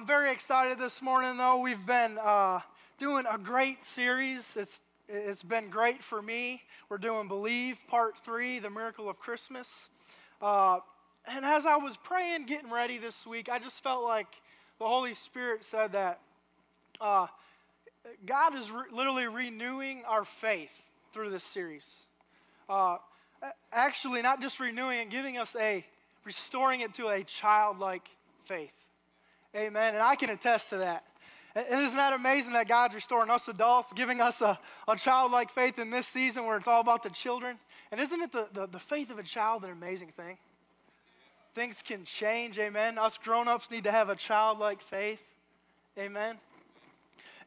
I'm very excited this morning, though. We've been uh, doing a great series. It's, it's been great for me. We're doing Believe, Part 3, The Miracle of Christmas. Uh, and as I was praying, getting ready this week, I just felt like the Holy Spirit said that uh, God is re- literally renewing our faith through this series. Uh, actually, not just renewing it, giving us a, restoring it to a childlike faith. Amen. And I can attest to that. And isn't that amazing that God's restoring us adults, giving us a, a childlike faith in this season where it's all about the children? And isn't it the, the, the faith of a child an amazing thing? Things can change, amen. Us grown ups need to have a childlike faith, amen.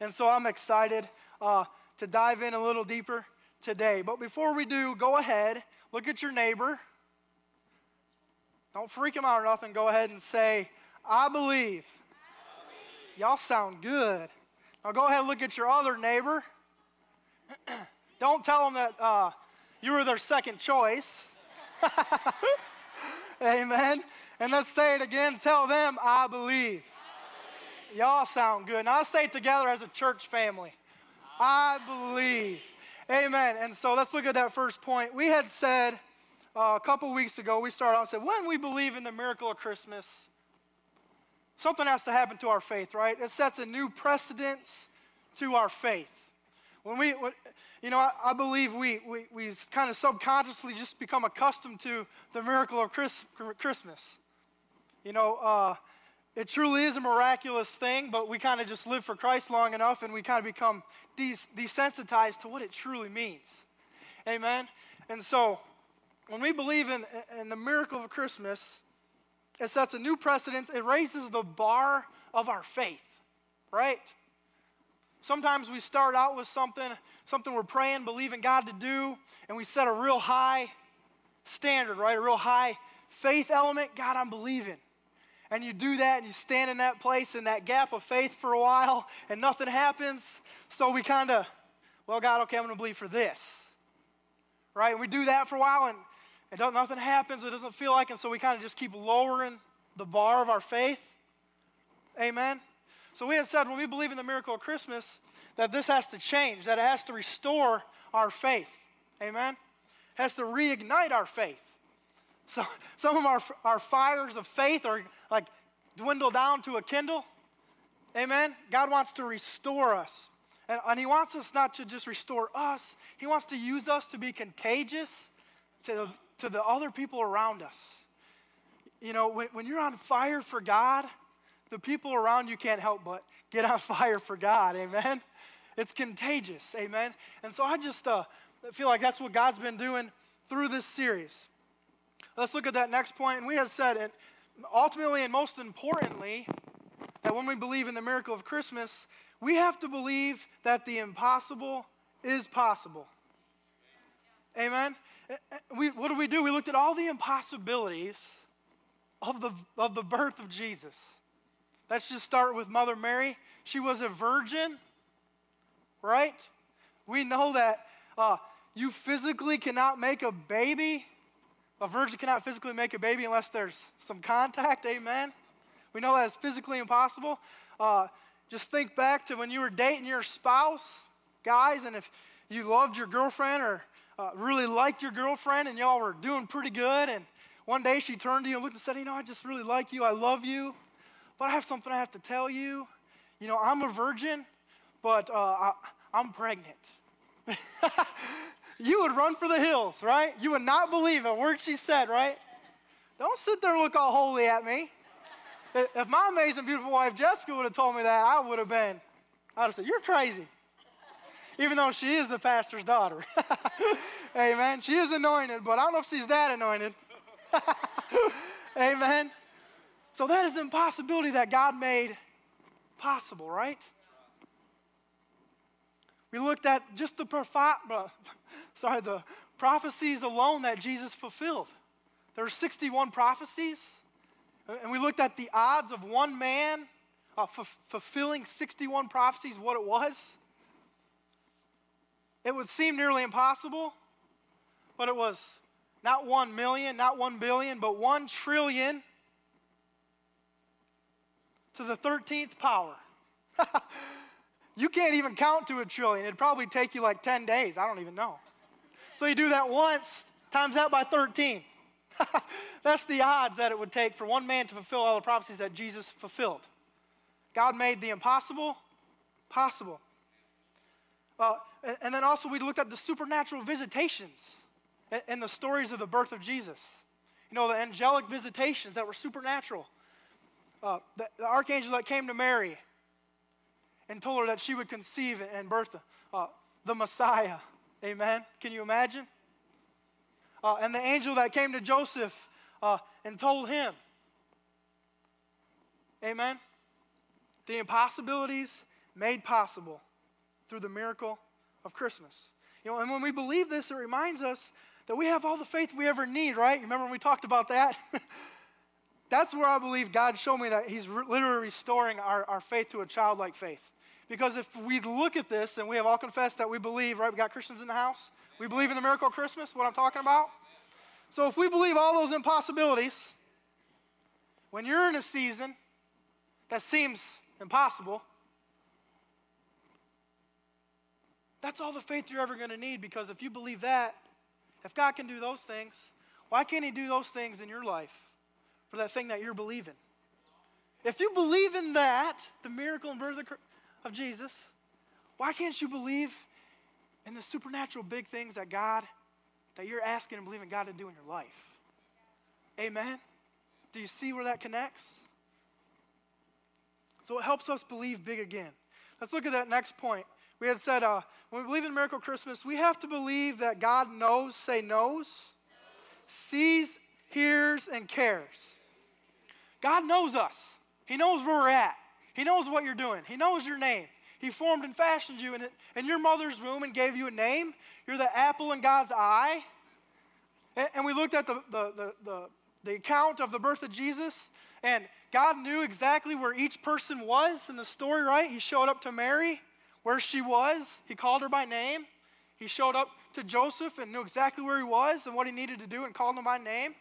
And so I'm excited uh, to dive in a little deeper today. But before we do, go ahead, look at your neighbor. Don't freak him out or nothing. Go ahead and say, I believe. I believe. Y'all sound good. Now go ahead and look at your other neighbor. Don't tell them that uh, you were their second choice. Amen. And let's say it again. Tell them, I believe. I believe. Y'all sound good. Now let's say it together as a church family. I believe. Amen. And so let's look at that first point. We had said uh, a couple weeks ago, we started out and said, when we believe in the miracle of Christmas, something has to happen to our faith, right? It sets a new precedence to our faith. When we, when, you know, I, I believe we, we, we kind of subconsciously just become accustomed to the miracle of Chris, Christmas. You know, uh, it truly is a miraculous thing, but we kind of just live for Christ long enough and we kind of become des- desensitized to what it truly means. Amen? And so, when we believe in, in the miracle of Christmas, it sets a new precedence. It raises the bar of our faith, right? Sometimes we start out with something, something we're praying, believing God to do, and we set a real high standard, right? A real high faith element. God, I'm believing. And you do that and you stand in that place in that gap of faith for a while and nothing happens. So we kind of, well, God, okay, I'm going to believe for this. Right? And we do that for a while and and nothing happens, it doesn't feel like, and so we kind of just keep lowering the bar of our faith. Amen. So we had said when we believe in the miracle of Christmas that this has to change, that it has to restore our faith. Amen. It has to reignite our faith. So some of our, our fires of faith are like dwindle down to a kindle. Amen. God wants to restore us. And, and He wants us not to just restore us, He wants to use us to be contagious to, to the other people around us. You know, when, when you're on fire for God, the people around you can't help but get on fire for God. Amen. It's contagious. Amen. And so I just uh, feel like that's what God's been doing through this series. Let's look at that next point. And we had said, and ultimately and most importantly, that when we believe in the miracle of Christmas, we have to believe that the impossible is possible. Amen. We, what do we do? We looked at all the impossibilities of the, of the birth of Jesus. Let's just start with Mother Mary. She was a virgin, right? We know that uh, you physically cannot make a baby. A virgin cannot physically make a baby unless there's some contact, amen? We know that's physically impossible. Uh, just think back to when you were dating your spouse, guys, and if you loved your girlfriend or uh, really liked your girlfriend and y'all were doing pretty good. And one day she turned to you and looked and said, You know, I just really like you. I love you. But I have something I have to tell you. You know, I'm a virgin, but uh, I, I'm pregnant. you would run for the hills, right? You would not believe a word she said, right? Don't sit there and look all holy at me. If my amazing, beautiful wife Jessica would have told me that, I would have been, I'd have said, You're crazy even though she is the pastor's daughter. Amen. She is anointed, but I don't know if she's that anointed. Amen. So that is an impossibility that God made possible, right? We looked at just the proph- sorry, the prophecies alone that Jesus fulfilled. There were 61 prophecies, and we looked at the odds of one man uh, f- fulfilling 61 prophecies, what it was. It would seem nearly impossible, but it was not one million, not one billion, but one trillion to the 13th power. you can't even count to a trillion. It'd probably take you like 10 days. I don't even know. So you do that once, times that by 13. That's the odds that it would take for one man to fulfill all the prophecies that Jesus fulfilled. God made the impossible possible. Uh, and then also, we looked at the supernatural visitations and the stories of the birth of Jesus. You know, the angelic visitations that were supernatural. Uh, the, the, archangel that came to Mary and told her that she would conceive and birth the, uh, the Messiah. Amen. Can you imagine? Uh, and the angel that came to Joseph uh, and told him. Amen. The impossibilities made possible through the miracle of Christmas. You know, and when we believe this, it reminds us that we have all the faith we ever need, right? Remember when we talked about that? That's where I believe God showed me that He's re- literally restoring our, our faith to a childlike faith. Because if we look at this and we have all confessed that we believe, right? We got Christians in the house. We believe in the miracle of Christmas, what I'm talking about. So if we believe all those impossibilities, when you're in a season that seems impossible, That's all the faith you're ever going to need because if you believe that, if God can do those things, why can't He do those things in your life for that thing that you're believing? If you believe in that, the miracle and birth of Jesus, why can't you believe in the supernatural big things that God, that you're asking and believing God to do in your life? Amen? Do you see where that connects? So it helps us believe big again. Let's look at that next point. We had said, uh, when we believe in Miracle Christmas, we have to believe that God knows, say knows, sees, hears, and cares. God knows us. He knows where we're at. He knows what you're doing. He knows your name. He formed and fashioned you in, in your mother's womb and gave you a name. You're the apple in God's eye. And, and we looked at the, the, the, the, the account of the birth of Jesus, and God knew exactly where each person was in the story, right? He showed up to Mary where she was. He called her by name. He showed up to Joseph and knew exactly where he was and what he needed to do and called him by name,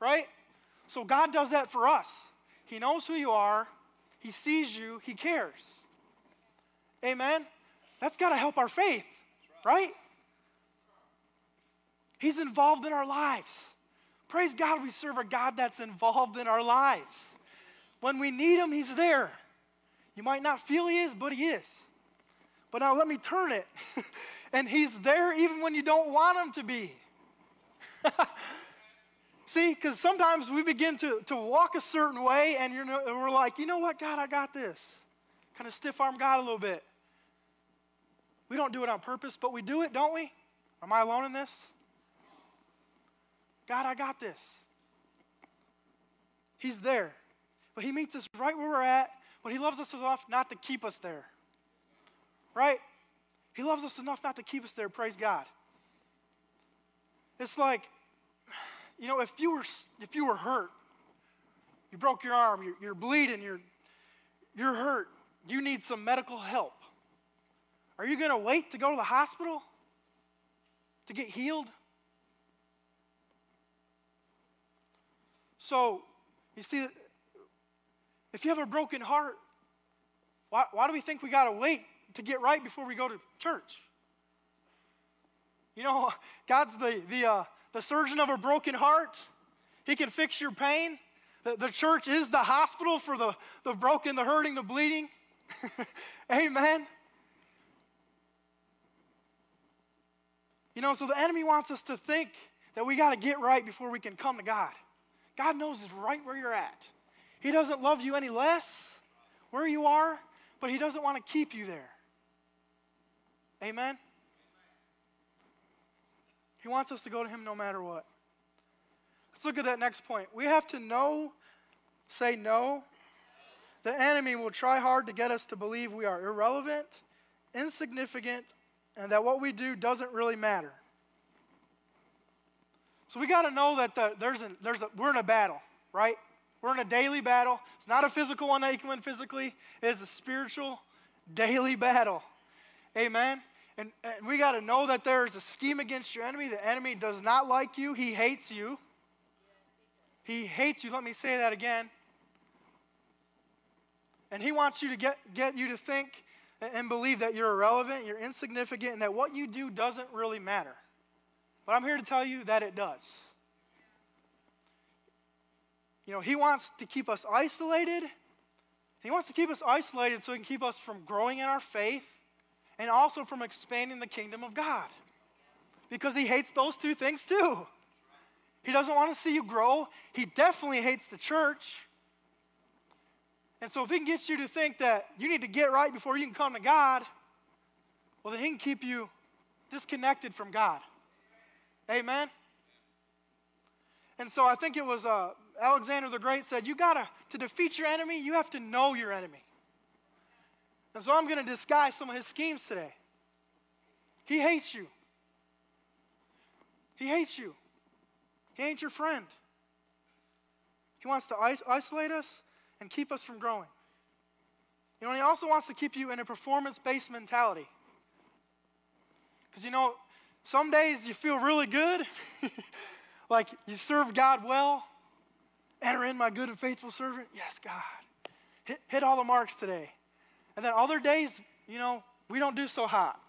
right? So God does that for us. He knows who you are, He sees you, He cares. Amen? That's got to help our faith, right? He's involved in our lives. Praise God, we serve a God that's involved in our lives. When we need Him, He's there. You might not feel He is, but He is. But now let me turn it. and he's there even when you don't want him to be. See, because sometimes we begin to, to walk a certain way and you're, we're like, you know what, God, I got this. Kind of stiff arm God a little bit. We don't do it on purpose, but we do it, don't we? Am I alone in this? God, I got this. He's there. But He meets us right where we're at, but He loves us enough not to keep us there right? He loves us enough not to keep us there, praise God. It's like, you know, if you were, if you were hurt, you broke your arm, you're, you're bleeding, you're, you're hurt, you need some medical help. Are you going to wait to go to the hospital to get healed? So, you see, if you have a broken heart, why, why do we think we got to wait to get right before we go to church. You know, God's the, the, uh, the surgeon of a broken heart. He can fix your pain. The, the church is the hospital for the, the broken, the hurting, the bleeding. Amen. You know, so the enemy wants us to think that we got to get right before we can come to God. God knows is right where you're at. He doesn't love you any less where you are, but He doesn't want to keep you there. Amen? He wants us to go to Him no matter what. Let's look at that next point. We have to know, say no. The enemy will try hard to get us to believe we are irrelevant, insignificant, and that what we do doesn't really matter. So we got to know that the, there's a, there's a, we're in a battle, right? We're in a daily battle. It's not a physical one that you can win physically, it is a spiritual, daily battle. Amen? And, and we got to know that there is a scheme against your enemy. The enemy does not like you, he hates you. He hates you. Let me say that again. And he wants you to get, get you to think and believe that you're irrelevant, you're insignificant, and that what you do doesn't really matter. But I'm here to tell you that it does. You know, he wants to keep us isolated. He wants to keep us isolated so he can keep us from growing in our faith and also from expanding the kingdom of God. Because he hates those two things too. He doesn't want to see you grow. He definitely hates the church. And so, if he can get you to think that you need to get right before you can come to God, well, then he can keep you disconnected from God. Amen? And so, I think it was uh, Alexander the Great said, You got to, to defeat your enemy, you have to know your enemy. And so, I'm going to disguise some of his schemes today. He hates you. He hates you. He ain't your friend. He wants to isolate us and keep us from growing. You know, and he also wants to keep you in a performance based mentality. Because, you know, some days you feel really good, like you serve God well. Enter in, my good and faithful servant. Yes, God. Hit, hit all the marks today. And then other days, you know, we don't do so hot.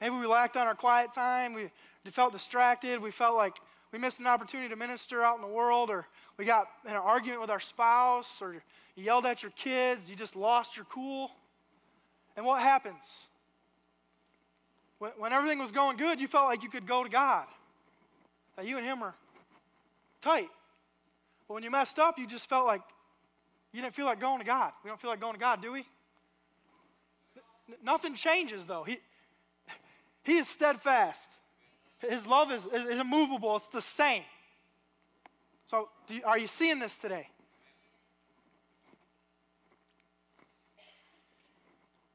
Maybe we lacked on our quiet time. We felt distracted. We felt like we missed an opportunity to minister out in the world, or we got in an argument with our spouse, or you yelled at your kids, you just lost your cool. And what happens? When, when everything was going good, you felt like you could go to God. That you and Him are tight. But when you messed up, you just felt like you didn't feel like going to God. We don't feel like going to God, do we? Nothing changes, though. He, he is steadfast. His love is, is immovable, it's the same. So, you, are you seeing this today?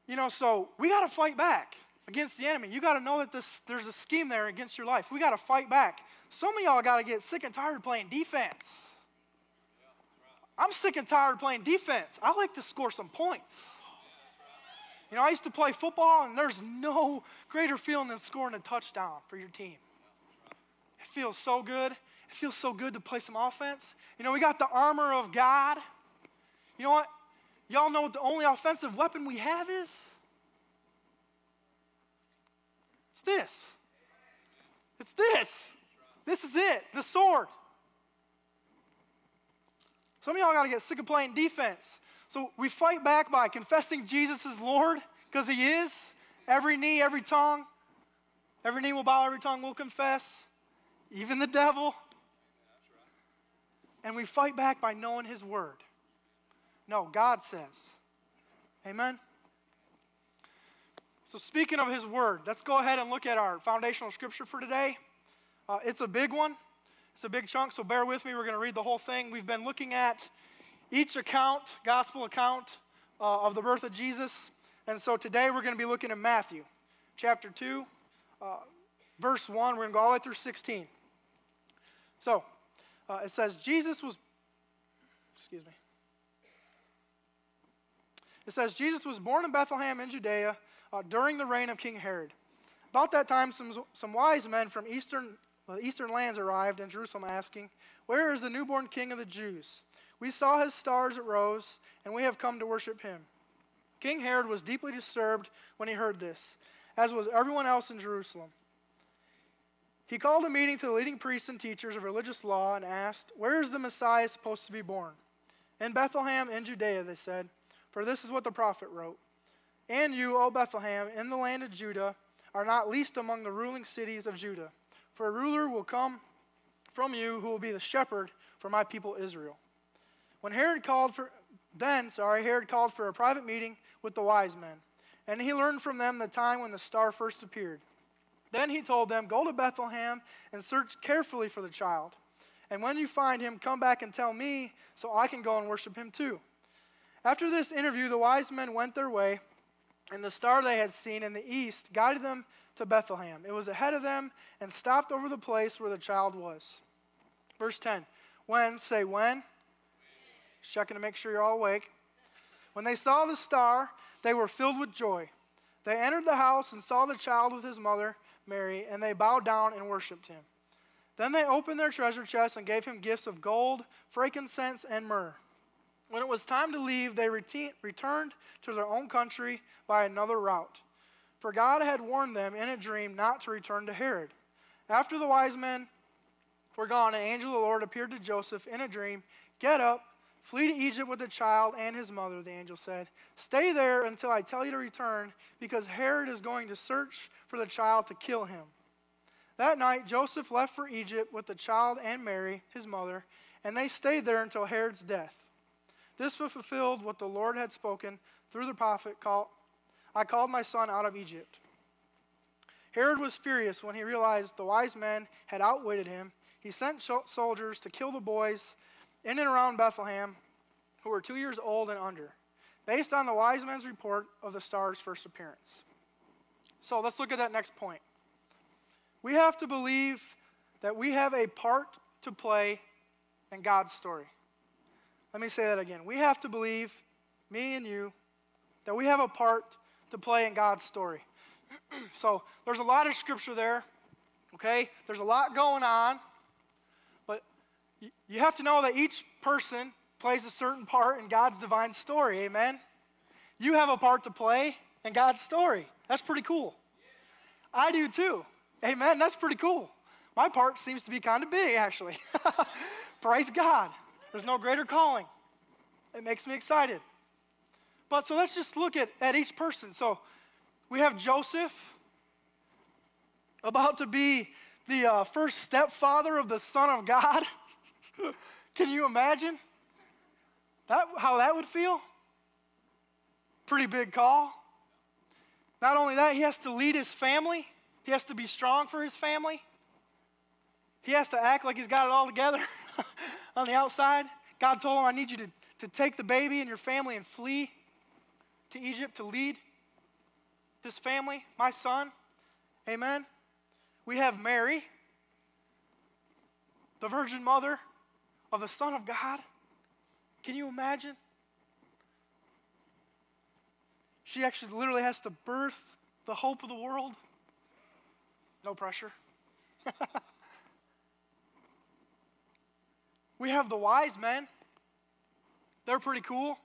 You know, so we got to fight back against the enemy. You got to know that this, there's a scheme there against your life. We got to fight back. Some of y'all got to get sick and tired of playing defense. I'm sick and tired of playing defense. I like to score some points. You know, I used to play football, and there's no greater feeling than scoring a touchdown for your team. It feels so good. It feels so good to play some offense. You know, we got the armor of God. You know what? Y'all know what the only offensive weapon we have is? It's this. It's this. This is it, the sword. Some of y'all got to get sick of playing defense. So we fight back by confessing Jesus is Lord, because He is. Every knee, every tongue, every knee will bow, every tongue will confess, even the devil. And we fight back by knowing His Word. No, God says. Amen? So, speaking of His Word, let's go ahead and look at our foundational scripture for today. Uh, it's a big one, it's a big chunk, so bear with me. We're going to read the whole thing. We've been looking at each account, gospel account uh, of the birth of Jesus. And so today we're going to be looking at Matthew chapter 2, uh, verse 1. We're going to go all the way through 16. So uh, it says, Jesus was, excuse me. It says, Jesus was born in Bethlehem in Judea uh, during the reign of King Herod. About that time, some, some wise men from eastern, eastern lands arrived in Jerusalem asking, Where is the newborn king of the Jews? We saw his stars as it rose, and we have come to worship him. King Herod was deeply disturbed when he heard this, as was everyone else in Jerusalem. He called a meeting to the leading priests and teachers of religious law and asked, Where is the Messiah supposed to be born? In Bethlehem in Judea, they said, for this is what the prophet wrote. And you, O Bethlehem, in the land of Judah, are not least among the ruling cities of Judah, for a ruler will come from you who will be the shepherd for my people Israel. When Herod called for, then, sorry, Herod called for a private meeting with the wise men, and he learned from them the time when the star first appeared. Then he told them, Go to Bethlehem and search carefully for the child. And when you find him, come back and tell me so I can go and worship him too. After this interview, the wise men went their way, and the star they had seen in the east guided them to Bethlehem. It was ahead of them and stopped over the place where the child was. Verse 10 When, say when, checking to make sure you're all awake. When they saw the star, they were filled with joy. They entered the house and saw the child with his mother, Mary, and they bowed down and worshiped him. Then they opened their treasure chests and gave him gifts of gold, frankincense, and myrrh. When it was time to leave, they rete- returned to their own country by another route. For God had warned them in a dream not to return to Herod. After the wise men were gone, an angel of the Lord appeared to Joseph in a dream. Get up, flee to Egypt with the child and his mother, the angel said. Stay there until I tell you to return, because Herod is going to search for the child to kill him. That night, Joseph left for Egypt with the child and Mary, his mother, and they stayed there until Herod's death. This was fulfilled what the Lord had spoken through the prophet called, I called my son out of Egypt. Herod was furious when he realized the wise men had outwitted him. He sent soldiers to kill the boys in and around Bethlehem who were two years old and under, based on the wise men's report of the star's first appearance. So let's look at that next point. We have to believe that we have a part to play in God's story. Let me say that again. We have to believe, me and you, that we have a part to play in God's story. so there's a lot of scripture there, okay? There's a lot going on, you have to know that each person plays a certain part in God's divine story, amen? You have a part to play in God's story. That's pretty cool. I do too. Amen. That's pretty cool. My part seems to be kind of big, actually. Praise God. There's no greater calling. It makes me excited. But so let's just look at, at each person. So we have Joseph, about to be the uh, first stepfather of the Son of God. Can you imagine that, how that would feel? Pretty big call. Not only that, he has to lead his family, he has to be strong for his family. He has to act like he's got it all together on the outside. God told him, I need you to, to take the baby and your family and flee to Egypt to lead this family, my son. Amen. We have Mary, the Virgin Mother of the Son of God. Can you imagine? She actually literally has to birth the hope of the world. No pressure. we have the wise men. They're pretty cool.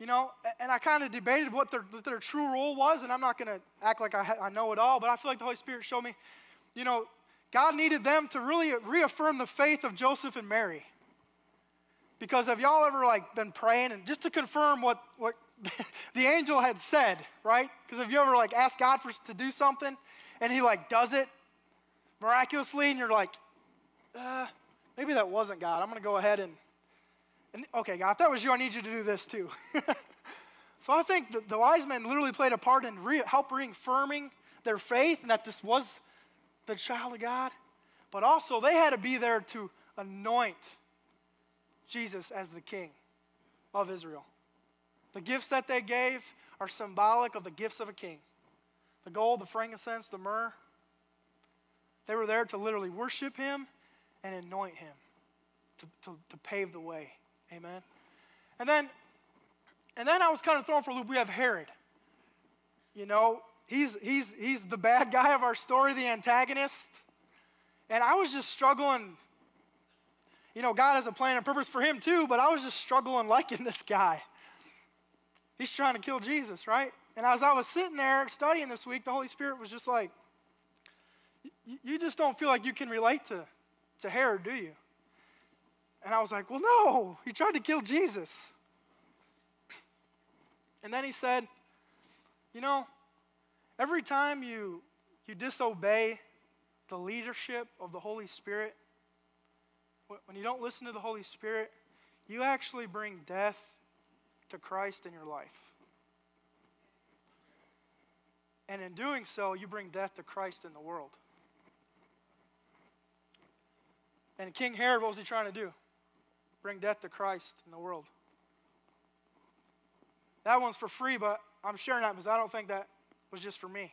You know, and I kind of debated what their, what their true role was, and I'm not going to act like I, I know it all, but I feel like the Holy Spirit showed me, you know, God needed them to really reaffirm the faith of Joseph and Mary. Because have y'all ever like been praying and just to confirm what, what the angel had said, right? Because have you ever like asked God for to do something and he like does it miraculously and you're like, uh, maybe that wasn't God. I'm going to go ahead and, and, okay, God, if that was you, I need you to do this too. so I think the, the, wise men literally played a part in re, help reaffirming their faith and that this was the child of God. But also they had to be there to anoint Jesus as the king of Israel. The gifts that they gave are symbolic of the gifts of a king the gold, the frankincense, the myrrh. They were there to literally worship him and anoint him to, to, to pave the way. Amen. And then and then I was kind of thrown for a loop. We have Herod. You know, he's he's he's the bad guy of our story, the antagonist. And I was just struggling. You know, God has a plan and purpose for him too, but I was just struggling liking this guy. He's trying to kill Jesus, right? And as I was sitting there studying this week, the Holy Spirit was just like, You just don't feel like you can relate to, to Herod, do you? And I was like, Well, no, he tried to kill Jesus. And then he said, You know, every time you, you disobey the leadership of the Holy Spirit, when you don't listen to the Holy Spirit, you actually bring death to Christ in your life. And in doing so, you bring death to Christ in the world. And King Herod, what was he trying to do? Bring death to Christ in the world. That one's for free, but I'm sharing that because I don't think that was just for me.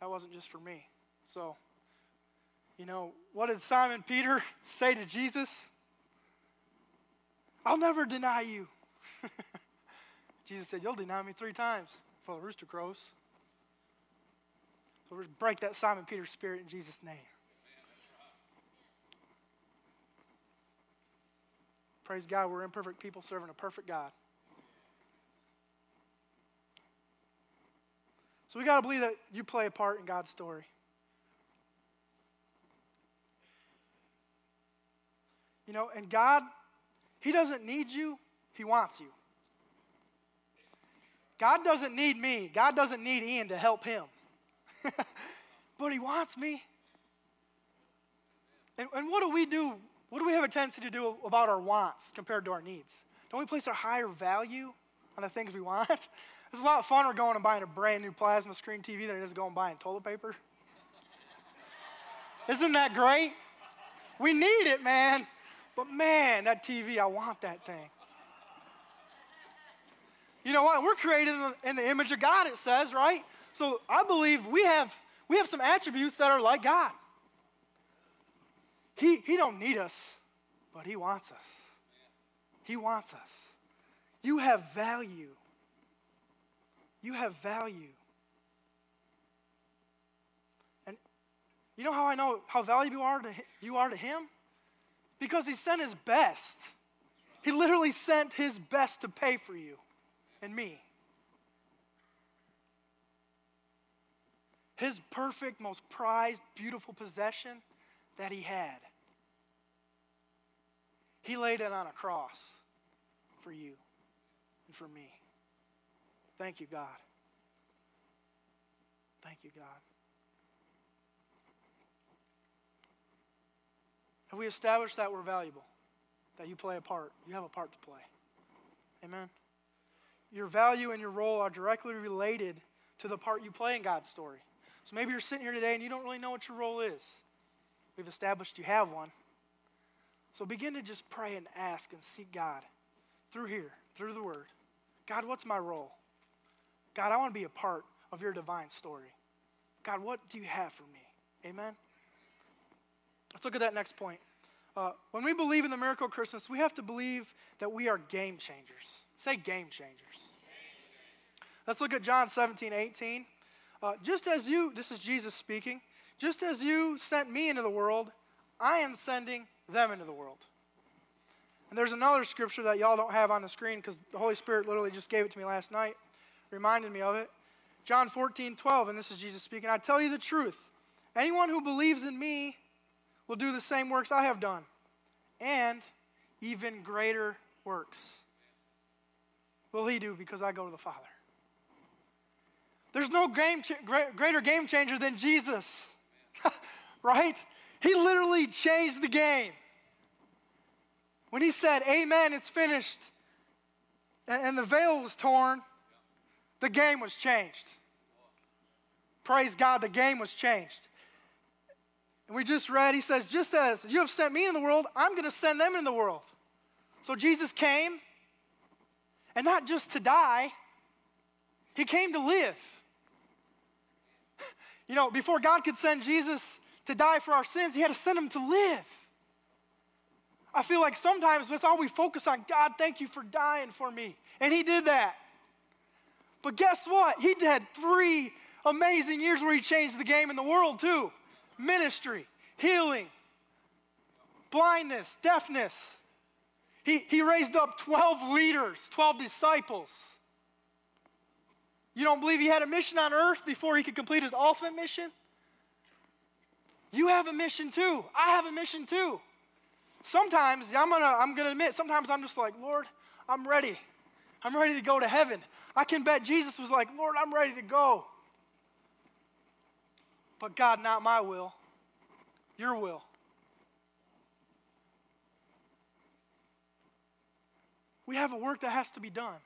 That wasn't just for me. So, you know, what did Simon Peter say to Jesus? I'll never deny you. Jesus said, You'll deny me three times before the rooster crows. So we're break that Simon Peter spirit in Jesus' name. Praise God, we're imperfect people serving a perfect God. So we got to believe that you play a part in God's story. You know, and God, He doesn't need you, He wants you. God doesn't need me. God doesn't need Ian to help him. but He wants me. And, and what do we do? What do we have a tendency to do about our wants compared to our needs? Don't we place a higher value on the things we want? It's a lot of going and buying a brand new plasma screen TV than it is going and buying toilet paper. Isn't that great? We need it, man. But man, that TV, I want that thing. You know what? We're created in the image of God, it says, right? So I believe we have, we have some attributes that are like God. He, he don't need us, but he wants us. He wants us. You have value. You have value. And you know how I know how valuable you are to, you are to him? Because he sent his best. He literally sent his best to pay for you and me. His perfect, most prized, beautiful possession that he had. He laid it on a cross for you and for me. Thank you, God. Thank you, God. Have we established that we're valuable? That you play a part? You have a part to play. Amen. Your value and your role are directly related to the part you play in God's story. So maybe you're sitting here today and you don't really know what your role is. We've established you have one. So begin to just pray and ask and seek God through here, through the Word. God, what's my role? God, I want to be a part of your divine story. God, what do you have for me? Amen? Let's look at that next point. Uh, when we believe in the miracle of Christmas, we have to believe that we are game changers. Say game changers. Let's look at John 17, 18. Uh, just as you, this is Jesus speaking, just as you sent me into the world, I am sending them into the world. And there's another scripture that y'all don't have on the screen because the Holy Spirit literally just gave it to me last night reminded me of it. John 14, 12, and this is Jesus speaking. I tell you the truth. Anyone who believes in me will do the same works I have done, and even greater works will he do because I go to the Father. There's no game cha- greater game changer than Jesus, right? He literally changed the game. When he said, Amen, it's finished, and the veil was torn, the game was changed. Praise God, the game was changed. And we just read, he says, just as you have sent me in the world, I'm going to send them in the world. So Jesus came, and not just to die, he came to live. You know, before God could send Jesus to die for our sins, he had to send him to live. I feel like sometimes that's all we focus on. God, thank you for dying for me. And he did that. But guess what? He had three amazing years where he changed the game in the world, too ministry, healing, blindness, deafness. He, he raised up 12 leaders, 12 disciples. You don't believe he had a mission on earth before he could complete his ultimate mission? You have a mission too. I have a mission too. Sometimes, I'm gonna, I'm gonna admit, sometimes I'm just like, Lord, I'm ready. I'm ready to go to heaven. I can bet Jesus was like, Lord, I'm ready to go. But God, not my will, your will. We have a work that has to be done.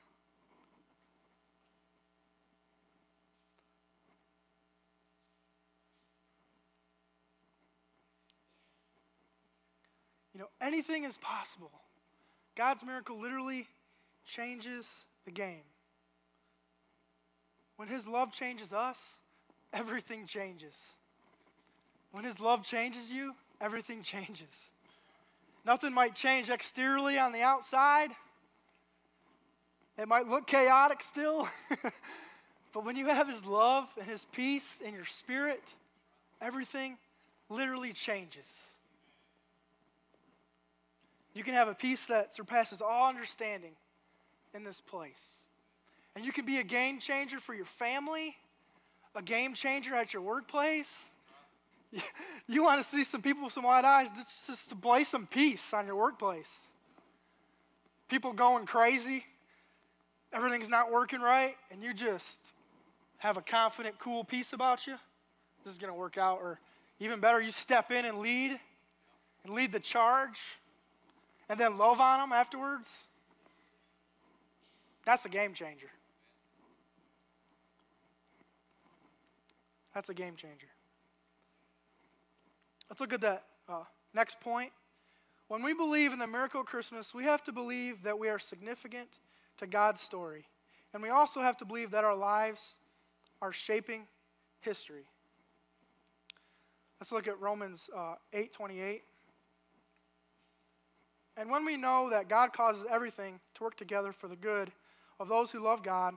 You know, anything is possible. God's miracle literally changes the game. When His love changes us, everything changes. When His love changes you, everything changes. Nothing might change exteriorly on the outside. It might look chaotic still. but when you have His love and His peace in your spirit, everything literally changes. You can have a peace that surpasses all understanding in this place. And you can be a game changer for your family, a game changer at your workplace. You want to see some people with some wide eyes, just to play some peace on your workplace. People going crazy, everything's not working right, and you just have a confident, cool peace about you. This is going to work out. Or even better, you step in and lead and lead the charge and then love on them afterwards. That's a game changer. That's a game changer. Let's look at that uh, next point. When we believe in the miracle of Christmas, we have to believe that we are significant to God's story. And we also have to believe that our lives are shaping history. Let's look at Romans uh, 8 28. And when we know that God causes everything to work together for the good of those who love God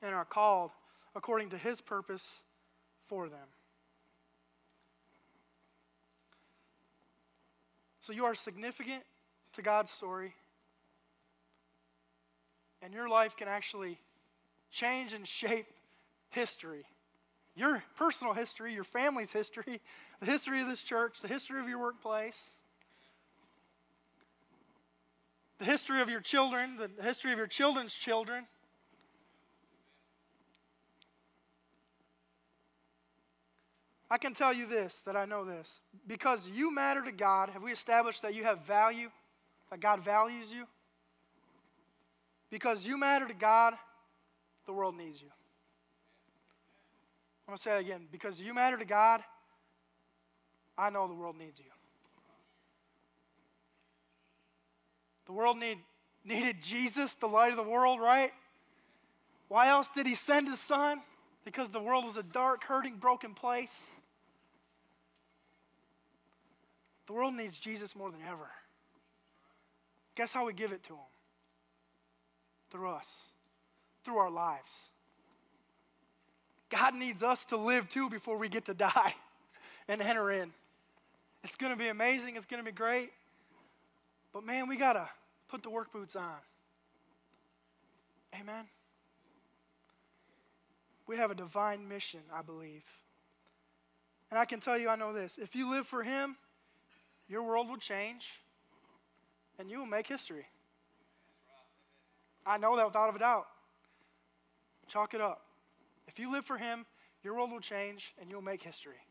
and are called according to his purpose for them. So you are significant to God's story, and your life can actually change and shape history. Your personal history, your family's history, the history of this church, the history of your workplace, the history of your children, the history of your children's children. I can tell you this, that I know this. Because you matter to God, have we established that you have value, that God values you? Because you matter to God, the world needs you. I'm going to say that again. Because you matter to God, I know the world needs you. The world need, needed Jesus, the light of the world, right? Why else did he send his son? Because the world was a dark, hurting, broken place. The world needs Jesus more than ever. Guess how we give it to them? Through us, through our lives. God needs us to live too before we get to die and enter in. It's going to be amazing. It's going to be great. But man, we got to put the work boots on. Amen. We have a divine mission, I believe. And I can tell you, I know this. If you live for Him, your world will change and you will make history. I know that without a doubt. Chalk it up. If you live for Him, your world will change and you'll make history.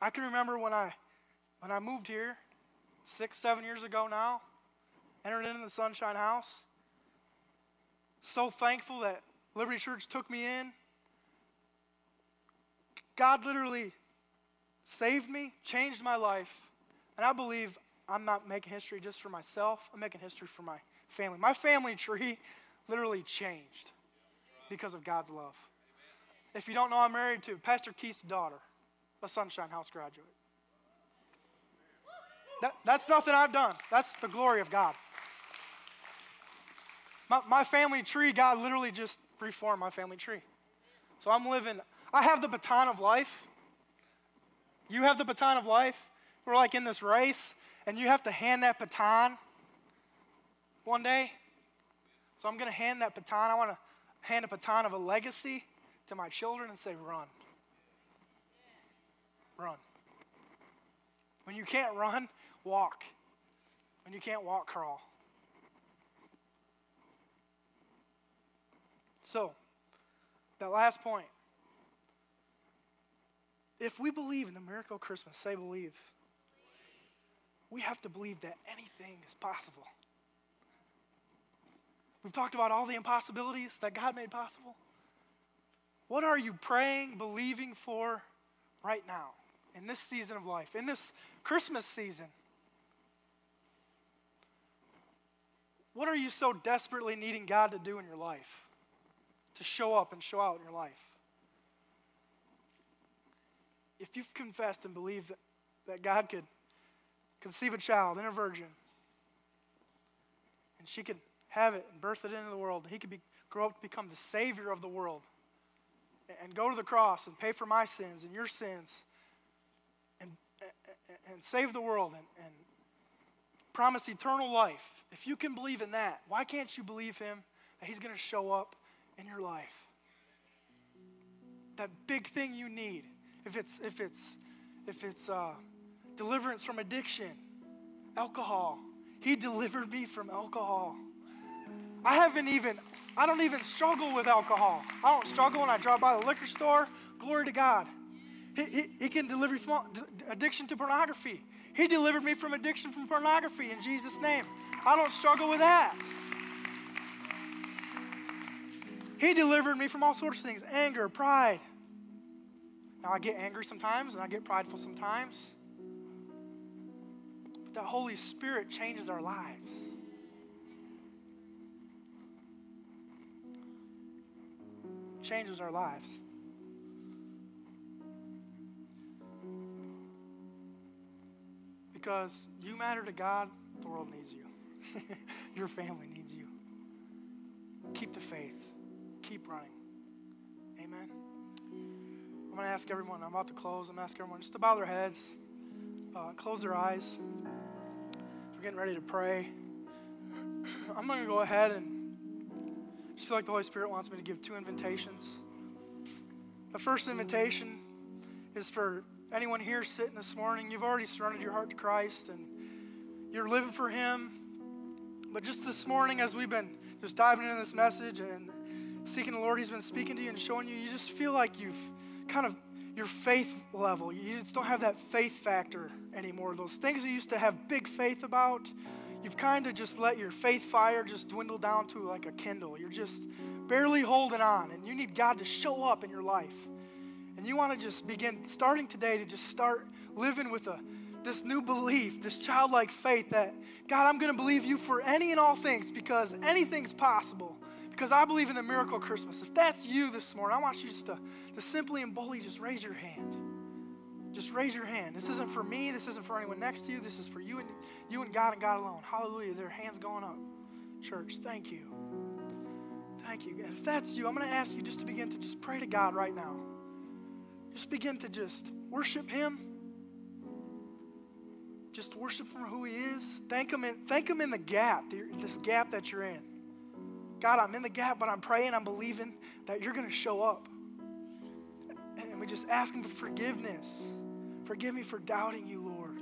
I can remember when I when I moved here six, seven years ago now, entered into the Sunshine House. So thankful that Liberty Church took me in. God literally saved me, changed my life, and I believe I'm not making history just for myself, I'm making history for my family. My family tree literally changed because of God's love. If you don't know, I'm married to Pastor Keith's daughter, a Sunshine House graduate. That, that's nothing I've done. That's the glory of God. My, my family tree, God literally just reformed my family tree. So I'm living, I have the baton of life. You have the baton of life. We're like in this race, and you have to hand that baton one day. So I'm going to hand that baton. I want to hand a baton of a legacy to my children and say, run. Run. When you can't run, walk. When you can't walk, crawl. So, that last point. If we believe in the miracle of Christmas, say believe. We have to believe that anything is possible. We've talked about all the impossibilities that God made possible. What are you praying, believing for right now in this season of life, in this Christmas season? What are you so desperately needing God to do in your life? To show up and show out in your life? If you've confessed and believed that, that God could conceive a child in a virgin, and she could have it and birth it into the world, and he could be, grow up to become the Savior of the world, and, go to the cross and pay for my sins and your sins, and, and, save the world, and, and promised eternal life. If you can believe in that, why can't you believe him that he's going to show up in your life? That big thing you need. If it's if it's if it's uh, deliverance from addiction, alcohol. He delivered me from alcohol. I haven't even, I don't even struggle with alcohol. I don't struggle when I drive by the liquor store. Glory to God. He, he, he can deliver from addiction to pornography. He delivered me from addiction from pornography in Jesus' name. I don't struggle with that. He delivered me from all sorts of things anger, pride. Now, I get angry sometimes and I get prideful sometimes. But the Holy Spirit changes our lives. Changes our lives. Because you matter to God, the world needs you. Your family needs you. Keep the faith. Keep running. Amen. I'm going to ask everyone, I'm about to close, I'm going to ask everyone just to bow their heads, uh, close their eyes. We're getting ready to pray. I'm going to go ahead and just feel like the Holy Spirit wants me to give two invitations. The first invitation is for anyone here sitting this morning, you've already surrendered your heart to Christ and you're living for Him. But just this morning, as we've been just diving into this message and seeking the Lord, He's been speaking to you and showing you, you just feel like you've kind of your faith level. You just don't have that faith factor anymore. Those things you used to have big faith about, you've kind of just let your faith fire just dwindle down to like a kindle. You're just barely holding on, and you need God to show up in your life. And you want to just begin, starting today, to just start living with a, this new belief, this childlike faith that, God, I'm going to believe you for any and all things because anything's possible. Because I believe in the miracle of Christmas. If that's you this morning, I want you just to, to simply and boldly just raise your hand. Just raise your hand. This isn't for me. This isn't for anyone next to you. This is for you and you and God and God alone. Hallelujah. Their hands going up. Church, thank you. Thank you. And if that's you, I'm going to ask you just to begin to just pray to God right now. Just begin to just worship Him. Just worship from who He is. Thank Him in, thank Him in the gap, this gap that you're in. God, I'm in the gap, but I'm praying, I'm believing that you're going to show up. And we just ask Him for forgiveness. Forgive me for doubting you, Lord.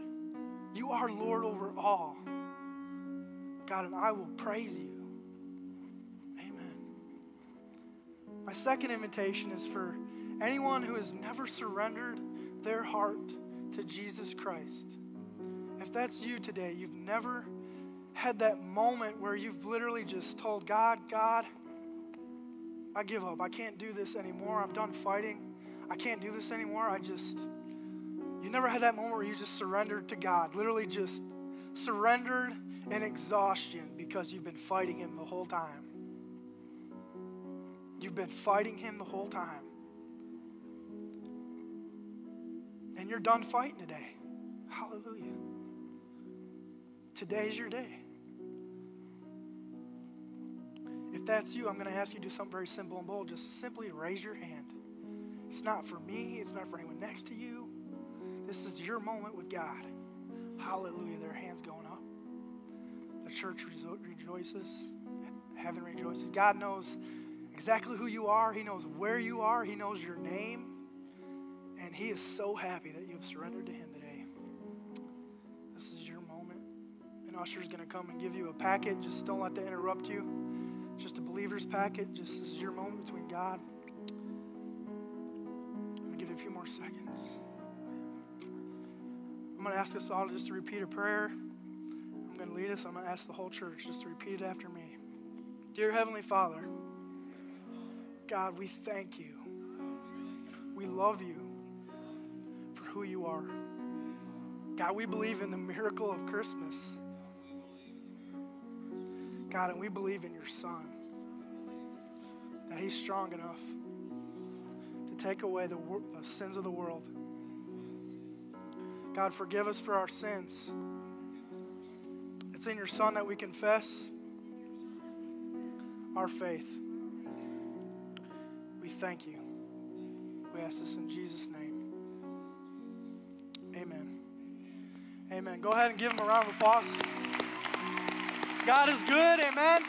You are Lord over all. God, and I will praise you. Amen. My second invitation is for anyone who has never surrendered their heart to Jesus Christ. If that's you today, you've never had that moment where you've literally just told God, God, I give up. I can't do this anymore. I'm done fighting. I can't do this anymore. I just, you never had that moment where you just surrendered to God, literally just surrendered in exhaustion because you've been fighting Him the whole time. You've been fighting Him the whole time. And you're done fighting today. Hallelujah. Today's your day. If that's you, I'm going to ask you to do something very simple and bold. Just simply raise your hand. It's not for me, it's not for anyone next to you. This is your moment with God. Hallelujah. Their hands going up. The church rejoices. Heaven rejoices. God knows exactly who you are, He knows where you are, He knows your name. And He is so happy that you have surrendered to Him An usher is going to come and give you a packet. Just don't let that interrupt you. Just a believer's packet. Just this is your moment between God. I'm going to give you a few more seconds. I'm going to ask us all just to repeat a prayer. I'm going to lead us. I'm going to ask the whole church just to repeat it after me. Dear Heavenly Father, God, we thank you. We love you for who you are. God, we believe in the miracle of Christmas. God, and we believe in your Son, that He's strong enough to take away the, the sins of the world. God, forgive us for our sins. It's in your Son that we confess our faith. We thank you. We ask this in Jesus' name. Amen. Amen. Go ahead and give him a round of applause. God is good. Amen.